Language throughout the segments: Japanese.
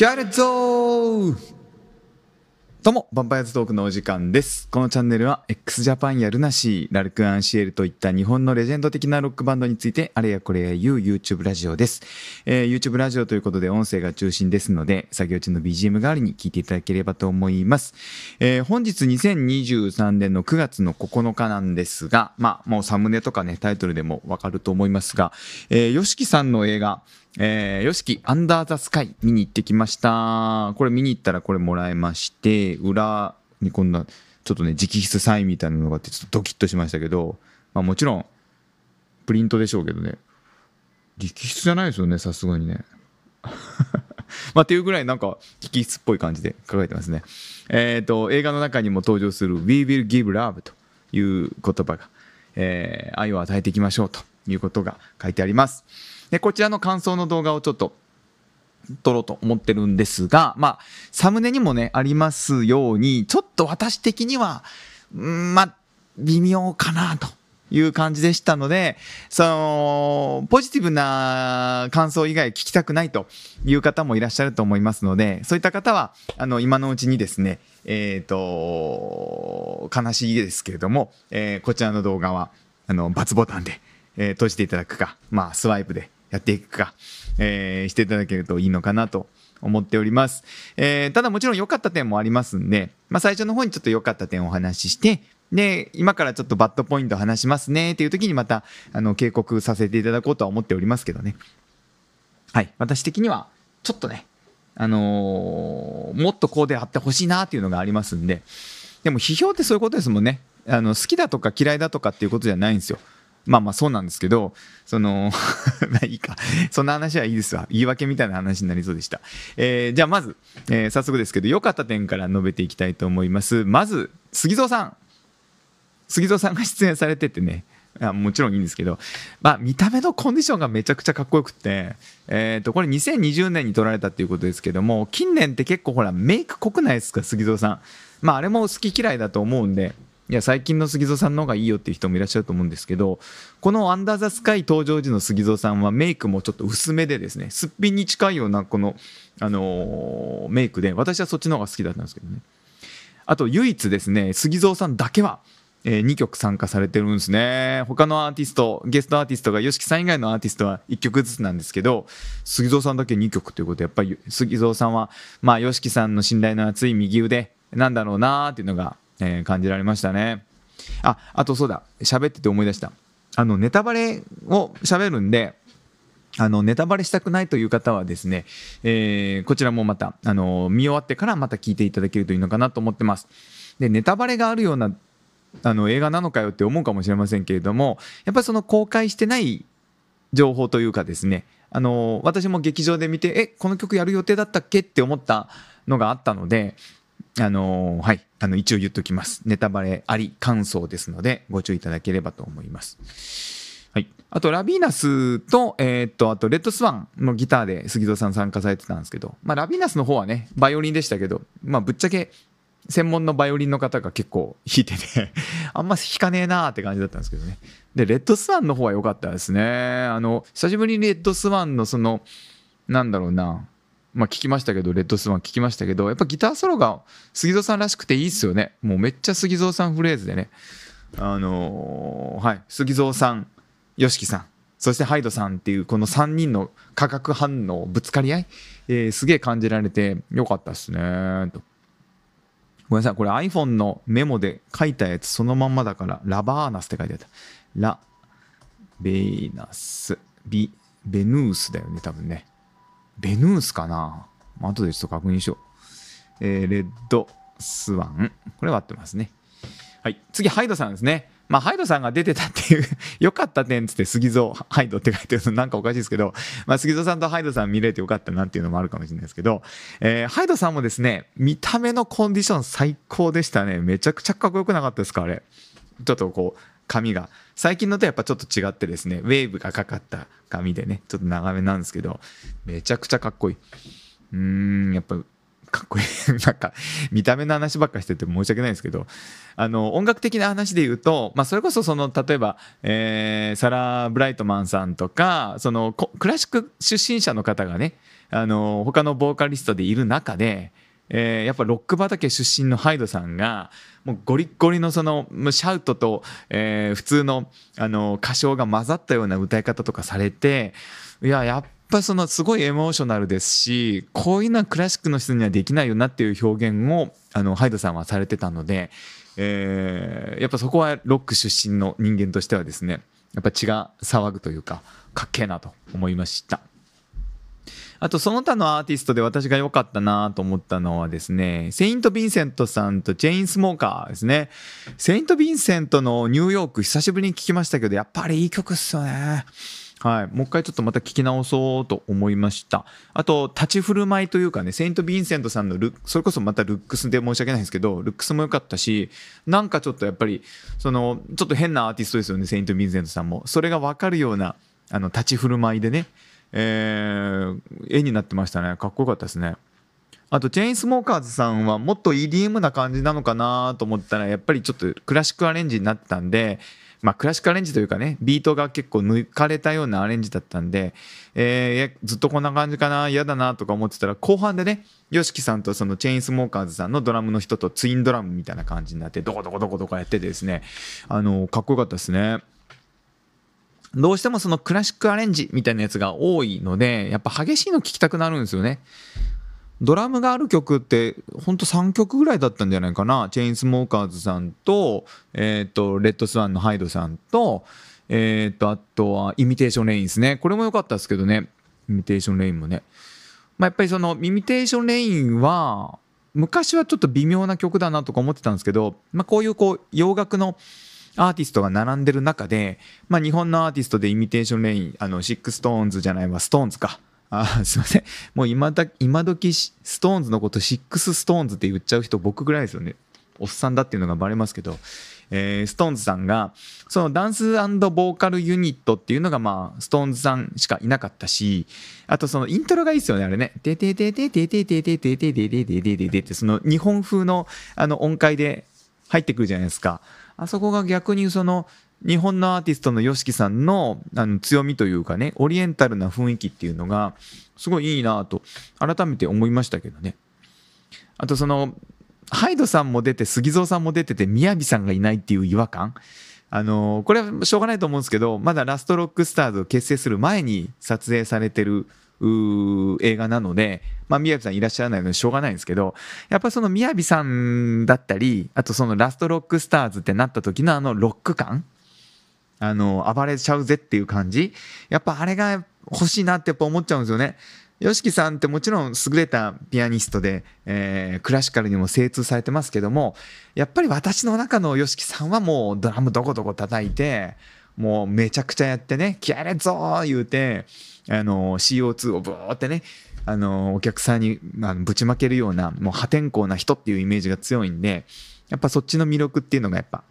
気合入れっぞーどうも、ヴァンパイアズトークのお時間です。このチャンネルは x ジャパンやルナシー、ラルク・アンシエルといった日本のレジェンド的なロックバンドについてあれやこれや言う YouTube ラジオです。えー YouTube ラジオということで音声が中心ですので、作業中の BGM 代わりに聞いていただければと思います。えー本日2023年の9月の9日なんですが、まあ、もうサムネとかね、タイトルでもわかると思いますが、えー、ヨシキさんの映画、えー、ヨシキアンダーザスカイ見に行ってきました。これ見に行ったらこれもらえまして、裏にこんな、ちょっとね、直筆サインみたいなのがあって、ちょっとドキッとしましたけど、まあもちろん、プリントでしょうけどね、直筆じゃないですよね、さすがにね。まあ、っていうぐらいなんか、直筆っぽい感じで書かれてますね。えっ、と、映画の中にも登場する We will give love という言葉が、えー愛を与えていきましょうということが書いてあります。で、こちらの感想の動画をちょっと撮ろうと思ってるんですが、まあ、サムネにもね、ありますように、ちょっと私的には、んまあ、微妙かなという感じでしたので、その、ポジティブな感想以外聞きたくないという方もいらっしゃると思いますので、そういった方は、あの、今のうちにですね、えっ、と、悲しいですけれども、えーこちらの動画は、あの、×ボタンで、えー閉じていただくか、まあ、スワイプでやっていくか、えーしていただけるといいのかなと思っております。えーただもちろん良かった点もありますんで、まあ、最初の方にちょっと良かった点をお話しして、で、今からちょっとバッドポイント話しますねっていう時にまた、あの、警告させていただこうとは思っておりますけどね。はい。私的には、ちょっとね、あのーもっとこうであってほしいなっていうのがありますんで、でも批評ってそういうことですもんね。あの好きだとか嫌いだとかっていうことじゃないんですよ。まあまあそうなんですけど、その、まあいいか。そんな話はいいですわ。言い訳みたいな話になりそうでした。えーじゃあまず、えー早速ですけど、良かった点から述べていきたいと思います。まず、杉蔵さん。杉蔵さんが出演されててね、あもちろんいいんですけど、まあ、見た目のコンディションがめちゃくちゃかっこよくて、えー、とこれ2020年に撮られたっていうことですけども近年って結構ほらメイク濃くないですか？杉蔵さんまああれも好き嫌いだと思うんでいや最近の杉蔵さんの方がいいよっていう人もいらっしゃると思うんですけどこの「アンダー・ザ・スカイ」登場時の杉蔵さんはメイクもちょっと薄めでですねすっぴんに近いようなこの、あのーメイクで私はそっちの方が好きだったんですけどね。あと唯一ですね杉蔵さんだけは、え2曲参加されてるんですね。他のアーティストゲストアーティストが YOSHIKI さん以外のアーティストは1曲ずつなんですけど杉蔵さんだけ2曲ということでやっぱり杉蔵さんはまあ YOSHIKI さんの信頼の厚い右腕なんだろうなーっていうのが、えー感じられましたね。ああとそうだ。喋ってて思い出した。あのネタバレを喋るんであのネタバレしたくないという方はですね、えーこちらもまたあの見終わってからまた聞いていただけるといいのかなと思ってます。でネタバレがあるようなあの映画なのかよって思うかもしれませんけれどもやっぱりその公開してない情報というかですねあの私も劇場で見てえこの曲やる予定だったっけって思ったのがあったのであのはい。あの一応言っときます。ネタバレあり感想ですのでご注意いただければと思います。はい、あとラビーナスと,、えーっとあとレッドスワンのギターで杉蔵さん参加されてたんですけど、まあ、ラビーナスの方はねバイオリンでしたけど、まあ、ぶっちゃけ専門のバイオリンの方が結構弾いてて あんま弾かねえなーって感じだったんですけどね。でレッドスワンの方は良かったですね。あの久しぶりにレッドスワンのそのなんだろうなまあ聞きましたけどレッドスワン聞きましたけどやっぱギターソロが杉蔵さんらしくていいっすよね。もうめっちゃ杉蔵さんフレーズでね。あのーはい。杉蔵さん YOSHIKI さん。そしてハイドさんっていうこの3人の化学反応ぶつかり合い、えーすげえ感じられてよかったっすねと。ごめんなさい。これ iPhone のメモで書いたやつそのまんまだからラバーナスって書いてあった。ラベーナス。ビベヌースだよね多分ね。ベヌースかな？後でちょっと確認しよう、えーレッドスワン。これは合ってますね。はい、次ハイドさんですね。まあ、ハイドさんが出てたっていう 良かった点つって杉蔵ハイドって書いてるのなんかおかしいですけど、まあ、杉蔵さんとハイドさん見れてよかったなっていうのもあるかもしれないですけど、えーハイドさんもですね見た目のコンディション最高でしたね。めちゃくちゃかっこよくなかったですかあれ。ちょっとこう髪が。最近のとやっぱちょっと違ってですねウェーブがかかった髪でねちょっと長めなんですけどめちゃくちゃかっこいい。うーんやっぱかっこいい。なんか見た目の話ばっかしてて申し訳ないんですけどあの音楽的な話で言うと、まあ、それこそその例えば、えーサラ・ブライトマンさんとかそのクラシック出身者の方がねあの他のボーカリストでいる中で、えー、やっぱロック畑出身のハイドさんがもうゴリッゴリのそのシャウトと、えー、普通のあの歌唱が混ざったような歌い方とかされていややっぱそのすごいエモーショナルですしこういうのはクラシックの人にはできないよなっていう表現をあのハイドさんはされてたので、えー、やっぱそこはロック出身の人間としてはですねやっぱ血が騒ぐというかかっけえなと思いました。あとその他のアーティストで私が良かったなと思ったのはですね、セイント・ヴィンセントさんとチェインスモーカーですね。セイント・ヴィンセントのニューヨーク久しぶりに聴きましたけど、やっぱりいい曲っすよね。はい。もう一回ちょっとまた聞き直そうと思いました。あと、立ち振る舞いというかね、セイント・ヴィンセントさんのルそれこそまたルックスで申し訳ないんですけど、ルックスも良かったし、なんかちょっとやっぱり、その、ちょっと変なアーティストですよね、セイント・ヴィンセントさんも。それがわかるような、あの、立ち振る舞いでね、えー、絵になってましたね。かっこよかったですね。あと、チェインスモーカーズさんはもっと EDM な感じなのかなと思ったら、やっぱりちょっとクラシックアレンジになってたんで、まあ、クラシックアレンジというかね、ビートが結構抜かれたようなアレンジだったんで、えー、ずっとこんな感じかな、嫌だなとか思ってたら、後半でね、YOSHIKI さんとそのチェインスモーカーズさんのドラムの人とツインドラムみたいな感じになって、どこどこどこどこやっててですね、あの、かっこよかったですね。どうしてもそのクラシックアレンジみたいなやつが多いので、やっぱ激しいの聴きたくなるんですよね。ドラムがある曲ってほんと3曲ぐらいだったんじゃないかな。チェインスモーカーズさんと,、えーと、レッドスワンのハイドさんと,、えーと、あとはイミテーションレインですね。これも良かったですけどね。Imitation Rain もね、まあ、やっぱりその Imitation Rain は昔はちょっと微妙な曲だなとか思ってたんですけど、まあ、こういうこう洋楽のアーティストが並んでる中で、まあ、日本のアーティストで Imitation Rain あのシックストーンズじゃないわストーンズかあすいません。もう今だ、今時ストーンズのことシックスストーンズって言っちゃう人僕ぐらいですよね。おっさんだっていうのがバレますけど、えー、ストーンズさんが、そのダンスボーカルユニットっていうのが、まあ、ストーンズさんしかいなかったし、あとそのイントロがいいですよね、あれね。ててててててててててててててててって、その日本風のあの音階で入ってくるじゃないですか。あそこが逆にその、日本のアーティストの YOSHIKI さんのあの強みというかね、オリエンタルな雰囲気っていうのが、すごいいいなと、改めて思いましたけどね。あとその、ハイドさんも出て、杉蔵さんも出てて、雅さんがいないっていう違和感。あのこれはしょうがないと思うんですけど、まだラストロックスターズを結成する前に撮影されてる映画なので、まあ、雅さんいらっしゃらないのでしょうがないんですけど、やっぱその雅さんだったり、あとそのラストロックスターズってなった時のあのロック感あの、暴れちゃうぜっていう感じ。やっぱあれが欲しいなってやっぱ思っちゃうんですよね。YOSHIKI さんってもちろん優れたピアニストで、えー、クラシカルにも精通されてますけども、やっぱり私の中の YOSHIKI さんはもうドラムどこどこ叩いて、もうめちゃくちゃやってね、気合入れぞー言うて、あの、CO2 をブーってね、あの、お客さんにあのぶちまけるような、もう破天荒な人っていうイメージが強いんで、やっぱそっちの魅力っていうのがやっぱ、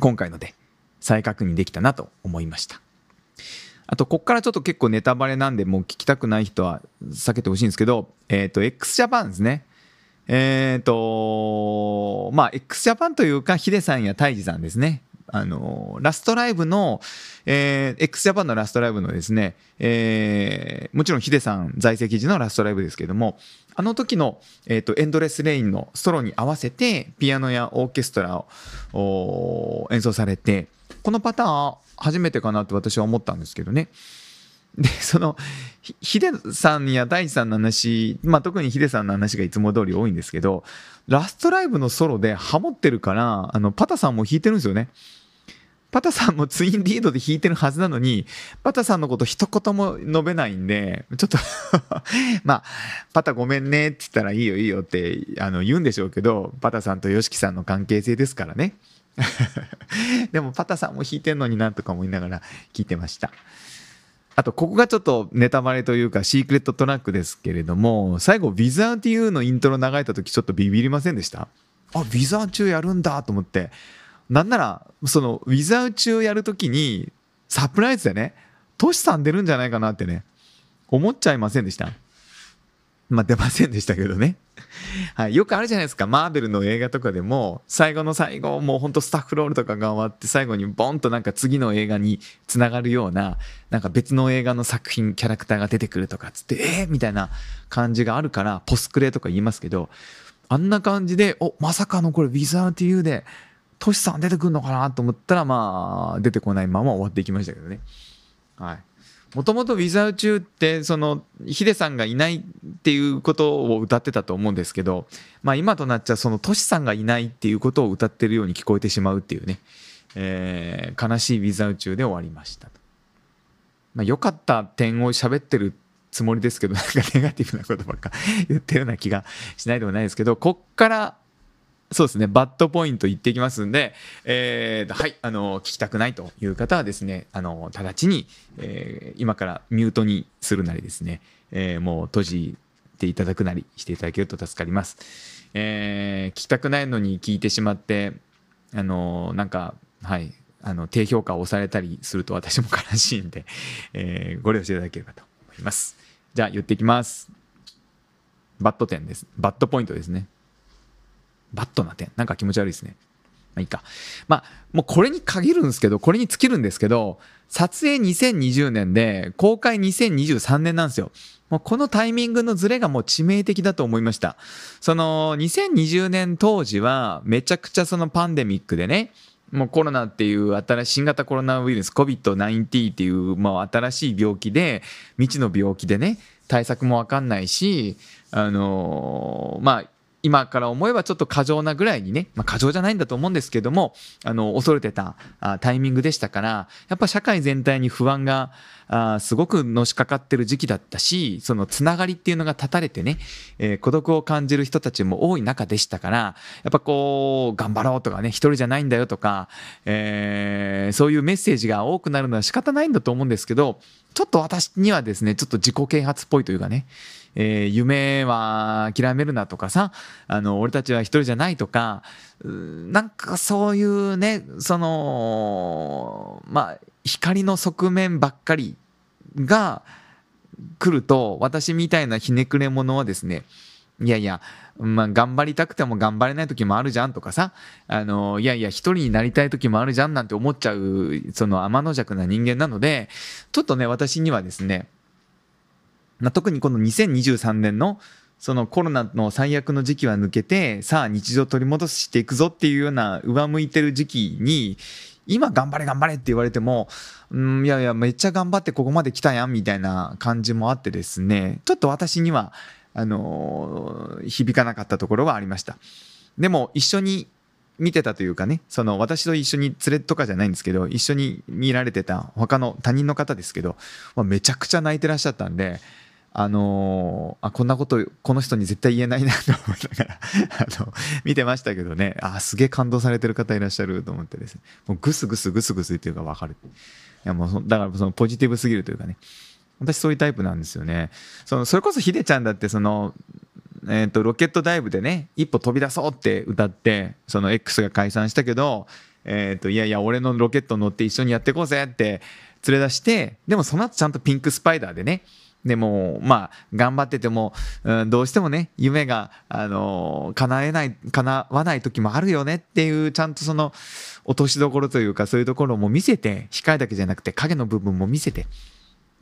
今回ので再確認できたなと思いました。あと、こっからちょっと結構ネタバレなんで、もう聞きたくない人は避けてほしいんですけど、えっ、ー、と、x ジャパンですね。えっ、ー、と、まあ、x ジャパンというか、ヒデさんやタイジさんですね。あの、ラストライブの、えー、x ジャパンのラストライブのですね、えー、もちろんヒデさん在籍時のラストライブですけども、あの時の、えーと、エンドレスレインのソロに合わせて、ピアノやオーケストラを演奏されて、このパターン初めてかなって私は思ったんですけどね。で、その、ヒデさんや大地さんの話、まあ特にヒデさんの話がいつも通り多いんですけど、ラストライブのソロでハモってるから、あの、パタさんも弾いてるんですよね。パタさんもツインリードで弾いてるはずなのに、パタさんのこと一言も述べないんで、ちょっと まあ、パタごめんねって言ったらいいよいいよってあの言うんでしょうけど、パタさんとヨシキさんの関係性ですからね。でもパタさんも弾いてんのになんとか思いながら聞いてました。あと、ここがちょっとネタバレというかシークレットトラックですけれども、最後、Without You のイントロ流れた時ちょっとビビりませんでした？あ、Without You やるんだと思って。なんなら、その Without You やるときに、サプライズでね、トシさん出るんじゃないかなってね、思っちゃいませんでした？まあ出ませんでしたけどね。はい、よくあるじゃないですか。マーベルの映画とかでも、最後の最後、もうほんとスタッフロールとかが終わって、最後にボンとなんか次の映画につながるような、なんか別の映画の作品、キャラクターが出てくるとかっつって、えー、みたいな感じがあるから、ポスクレとか言いますけど、あんな感じで、お、まさかのこれ、ビザーティユーで、トシさん出てくるのかなと思ったら、まあ、出てこないまま終わっていきましたけどね。はい。もともとウィザーチューってそのヒデさんがいないっていうことを歌ってたと思うんですけど、まあ、今となっちゃそのトシさんがいないっていうことを歌ってるように聞こえてしまうっていうね、えー、悲しいウィザーチューで終わりました。まあ、良かった点を喋ってるつもりですけどなんかネガティブなことばっか言ってるような気がしないでもないですけどこっからそうですね、バッドポイント言ってきますんで、えー、はい、あの、聞きたくないという方はですね、あの、直ちに、えー、今からミュートにするなりですね、えー、もう閉じていただくなりしていただけると助かります。えー、聞きたくないのに聞いてしまって、あの、なんか、はい、あの、低評価を押されたりすると私も悲しいんで、えー、ご了承いただければと思います。じゃあ言っていきます。 bad 点です。 bad point ですね。 bad な点。なんか気持ち悪いですね。まあいいか。まあ、もうこれに限るんですけど、これに尽きるんですけど、撮影2020年で、公開2023年なんですよ。もうこのタイミングのズレがもう致命的だと思いました。その、2020年当時は、めちゃくちゃそのパンデミックでね、もうコロナっていう新しい新型コロナウイルス COVID-19 っていうもう新しい病気で未知の病気でね対策も分かんないしあのー、まあ今から思えばちょっと過剰なぐらいにね、まあ、過剰じゃないんだと思うんですけども、あの、恐れてたタイミングでしたから、やっぱ社会全体に不安がすごくのしかかってる時期だったし、そのつながりっていうのが断たれてね、えー、孤独を感じる人たちも多い中でしたから、やっぱこう、頑張ろうとかね、一人じゃないんだよとか、えー、そういうメッセージが多くなるのは仕方ないんだと思うんですけど、ちょっと私にはですね、ちょっと自己啓発っぽいというかね、えー、夢は諦めるなとかさ、あの、俺たちは一人じゃないとか、なんかそういうね、その、まあ、光の側面ばっかりが来ると、私みたいなひねくれ者はですね、いやいや、まあ、頑張りたくても頑張れない時もあるじゃんとかさ、あの、いやいや、一人になりたい時もあるじゃんなんて思っちゃう、その天の弱な人間なので、ちょっとね、私にはですね、まあ、特にこの2023年のそのコロナの最悪の時期は抜けてさあ日常取り戻していくぞっていうような上向いてる時期に今頑張れ頑張れって言われても、うん、いやいやめっちゃ頑張ってここまで来たやんみたいな感じもあってですね。ちょっと私にはあのー、響かなかったところはありました。でも一緒に見てたというかねその私と一緒に連れとかじゃないんですけど一緒に見られてた他の他人の方ですけど、まあ、めちゃくちゃ泣いてらっしゃったんであのー、あこんなことこの人に絶対言えないなと思いながら あの見てましたけどね。あすげえ感動されてる方いらっしゃると思ってですね。もうグスグスグスグスっていうか分かる。いやもうだからそのポジティブすぎるというかね。私そういうタイプなんですよね。そのそれこそヒデちゃんだってそのえーと、ロケットダイブでね一歩飛び出そうって歌ってその X が解散したけど、えーといやいや俺のロケット乗って一緒にやっていこうぜって連れ出してでもその後ちゃんとピンクスパイダーでねでも、まあ、頑張ってても、うん、どうしてもね、夢が、あのー、叶えない、叶わない時もあるよねっていう、ちゃんとその、落としどころというか、そういうところも見せて、控えだけじゃなくて、影の部分も見せて、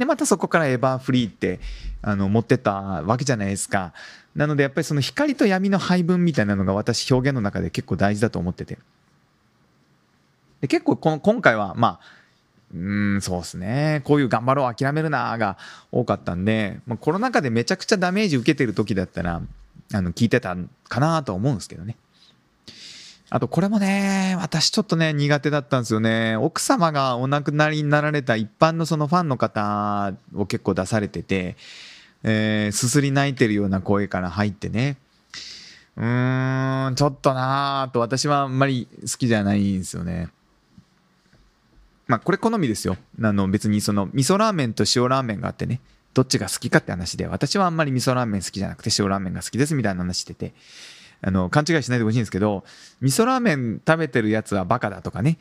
で、またそこからエバーフリーって、あの、持ってたわけじゃないですか。なので、やっぱりその光と闇の配分みたいなのが私、表現の中で結構大事だと思ってて。で結構この、今回は、まあ、うんそうですねこういう頑張ろう諦めるなが多かったんで、まあ、コロナ禍でめちゃくちゃダメージ受けてる時だったらあの聞いてたかなと思うんですけどねあとこれもね私ちょっとね苦手だったんですよね。奥様がお亡くなりになられた一般のそのファンの方を結構出されててえー、すすり泣いてるような声から入ってね。うーんちょっとなぁと私はあんまり好きじゃないんですよね。まあこれ好みですよ。あの別にその味噌ラーメンと塩ラーメンがあってね、どっちが好きかって話で、私はあんまり味噌ラーメン好きじゃなくて塩ラーメンが好きですみたいな話してて、あの勘違いしないでほしいんですけど、味噌ラーメン食べてるやつはバカだとかね、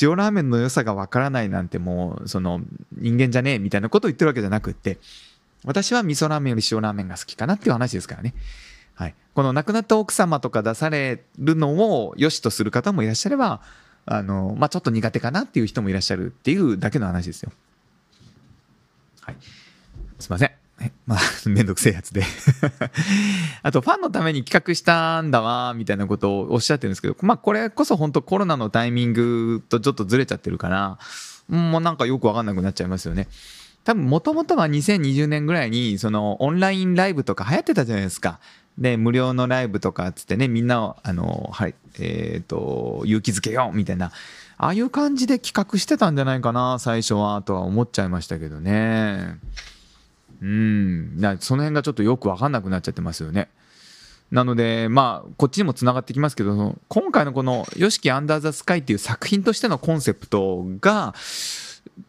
塩ラーメンの良さがわからないなんてもうその人間じゃねえみたいなことを言ってるわけじゃなくって、私は味噌ラーメンより塩ラーメンが好きかなっていう話ですからね。はい。この亡くなった奥様とか出されるのを良しとする方もいらっしゃれば、あの、まあ、ちょっと苦手かなっていう人もいらっしゃるっていうだけの話ですよ。はい。すいません。まあ、めんどくせえやつで あと、ファンのために企画したんだわ、みたいなことをおっしゃってるんですけど、まあ、これこそ本当コロナのタイミングとちょっとずれちゃってるから、もうなんかよくわかんなくなっちゃいますよね。多分、もともとは2020年ぐらいに、その、オンラインライブとか流行ってたじゃないですか。で、無料のライブとかっつってね、みんなを、あの、はい、えっ、ー、と、勇気づけようみたいな、ああいう感じで企画してたんじゃないかな、最初は、とは思っちゃいましたけどね。うん、その辺がちょっとよく分かんなくなっちゃってますよね。なので、まあ、こっちにもつながってきますけど、今回のこの YOSHIKI アンダーザスカイっていう作品としてのコンセプトが、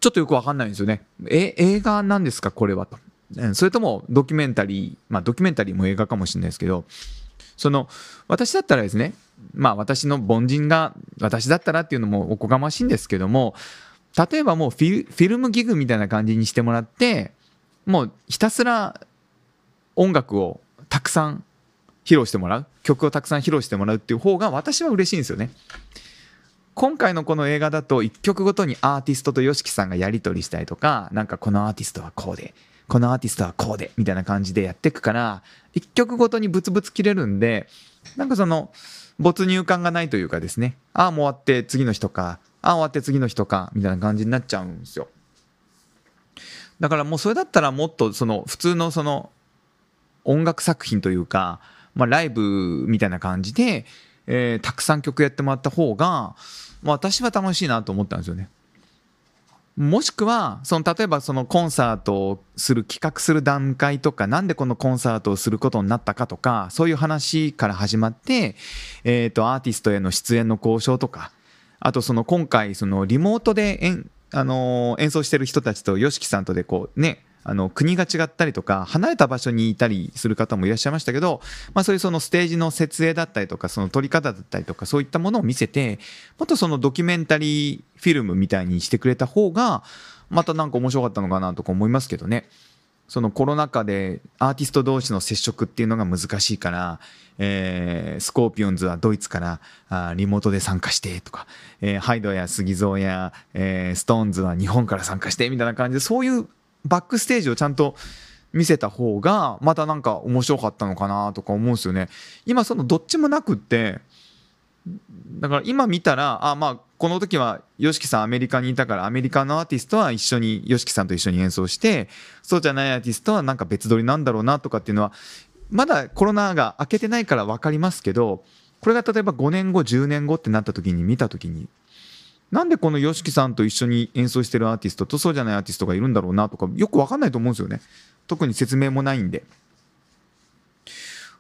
ちょっとよくわかんないんですよね。え、映画なんですか？これはと。それともドキュメンタリー、まあドキュメンタリーも映画かもしれないですけど、その、私だったらですね、まあ私の凡人が、私だったらっていうのもおこがましいんですけども、例えばもうフィルムギグみたいな感じにしてもらって、もうひたすら音楽をたくさん披露してもらう。曲をたくさん披露してもらうっていう方が私は嬉しいんですよね。今回のこの映画だと1曲ごとにアーティストと YOSHIKI さんがやり取りしたりとかなんかこのアーティストはこうでこのアーティストはこうでみたいな感じでやっていくから1曲ごとにブツブツ切れるんでなんかその没入感がないというかですね。ああもう終わって次の人か。ああ終わって次の人か。みたいな感じになっちゃうんですよ。だからもうそれだったらもっとその普通のその音楽作品というか、まあ、ライブみたいな感じで、えー、たくさん曲やってもらった方がまあ、私は楽しいなと思ったんですよね。もしくはその例えばそのコンサートをする企画する段階とかなんでこのコンサートをすることになったかとかそういう話から始まって、えー、とアーティストへの出演の交渉とかあとその今回そのリモートで演,、あの、演奏してる人たちと YOSHIKI さんとでこうねあの国が違ったりとか離れた場所にいたりする方もいらっしゃいましたけど、まあ、そういうそのステージの設営だったりとかその撮り方だったりとかそういったものを見せてもっとそのドキュメンタリーフィルムみたいにしてくれた方がまた何か面白かったのかなとか思いますけどね。そのコロナ禍でアーティスト同士の接触っていうのが難しいから、えー、スコーピオンズはドイツからあリモートで参加してとか、えー、 HYDE や SUGIZO や、えー、 SixTONES は日本から参加してみたいな感じでそういうバックステージをちゃんと見せた方がまたなんか面白かったのかなとか思うんですよね。今そのどっちもなくってだから今見たらあまあこの時は YOSHIKI さんアメリカにいたからアメリカのアーティストは一緒に YOSHIKI さんと一緒に演奏してそうじゃないアーティストはなんか別撮りなんだろうなとかっていうのはまだコロナが明けてないから分かりますけどこれが例えば5年後10年後ってなった時に見た時になんでこの YOSHIKI さんと一緒に演奏してるアーティストとそうじゃないアーティストがいるんだろうなとかよく分かんないと思うんですよね。特に説明もないんで。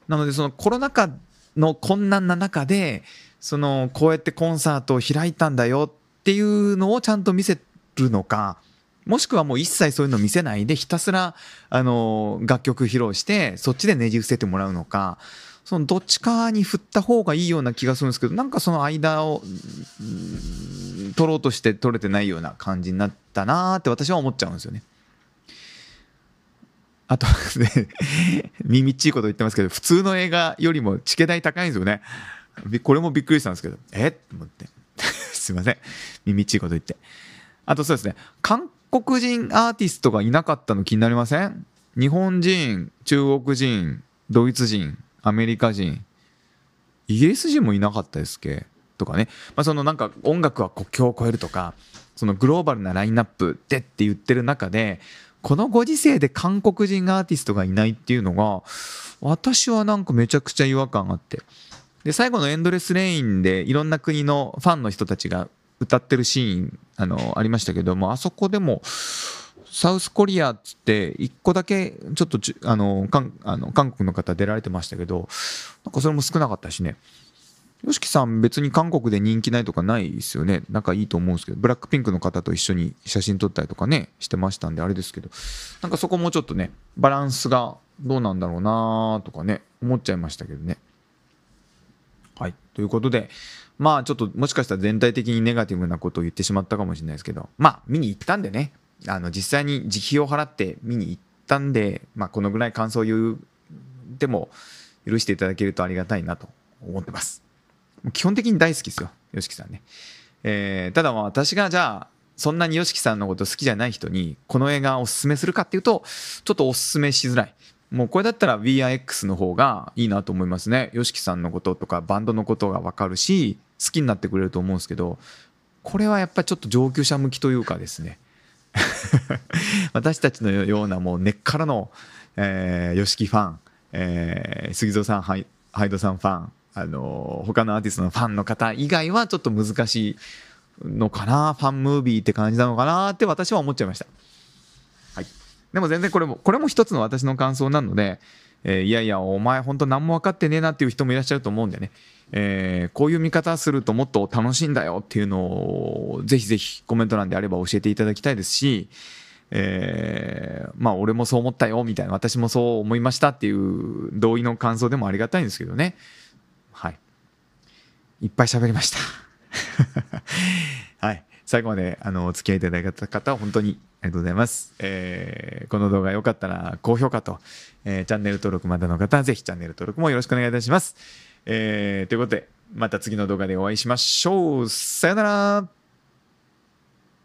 なのでそのコロナ禍の困難な中でそのこうやってコンサートを開いたんだよっていうのをちゃんと見せるのかもしくはもう一切そういうの見せないでひたすらあの楽曲披露してそっちでねじ伏せてもらうのかそのどっちかに振った方がいいような気がするんですけどなんかその間を取ろうとして取れてないような感じになったなーって私は思っちゃうんですよね。あと 耳っちいこと言ってますけど普通の映画よりもチケ代高いんですよね。これもびっくりしたんですけどえ？と思って。すいません。耳っちいこと言って。あとそうですね。韓国人アーティストがいなかったの気になりません？日本人中国人ドイツ人アメリカ人。イギリス人もいなかったですっけ？とかね、まあ、そのなんか音楽は国境を越えるとかそのグローバルなラインナップでって言ってる中でこのご時世で韓国人アーティストがいないっていうのが私はなんかめちゃくちゃ違和感あって。で最後の「エンドレス・レイン」でいろんな国のファンの人たちが歌ってるシーンあのありましたけどもあそこでもサウスコリアっつって1個だけちょっとあの韓国の方出られてましたけどなんかそれも少なかったしね YOSHIKI さん別に韓国で人気ないとかないですよね。仲いいと思うんですけど、ブラックピンクの方と一緒に写真撮ったりとかね、してましたんであれですけど、なんかそこもちょっとね、バランスがどうなんだろうなとかね、思っちゃいましたけどね。はい。ということで、まあちょっともしかしたら全体的にネガティブなことを言ってしまったかもしれないですけど、まあ見に行ったんでね、あの実際に自費を払って見に行ったんで、まあ、このぐらい感想を言うでも許していただけるとありがたいなと思ってます。基本的に大好きですよ。YOSHIKI さんね、えー、ただまあ私がじゃあそんなに YOSHIKI さんのこと好きじゃない人にこの映画をおすすめするかっていうとちょっとおすすめしづらい。もうこれだったら VRX の方がいいなと思いますね。YOSHIKI さんのこととかバンドのことが分かるし好きになってくれると思うんですけどこれはやっぱりちょっと上級者向きというかですね。私たちのようなもう根っからの、えー、YOSHIKI ファン、えー、杉蔵さんハイハイドさんファンあの他のアーティストのファンの方以外はちょっと難しいのかな。ファンムービーって感じなのかなって私は思っちゃいました。でも全然これもこれも一つの私の感想なので、えー、いやいやお前本当何も分かってねえなっていう人もいらっしゃると思うんでね、えー、こういう見方するともっと楽しいんだよっていうのをぜひぜひコメント欄であれば教えていただきたいですし、えー、まあ俺もそう思ったよみたいな私もそう思いましたっていう同意の感想でもありがたいんですけどね。はい。いっぱい喋りました。はい。最後まであのお付き合いいただいた方は本当にありがとうございます、えー、この動画良かったら高評価と、えー、チャンネル登録まだの方はぜひチャンネル登録もよろしくお願いいたします、えー、ということでまた次の動画でお会いしましょう。さよなら。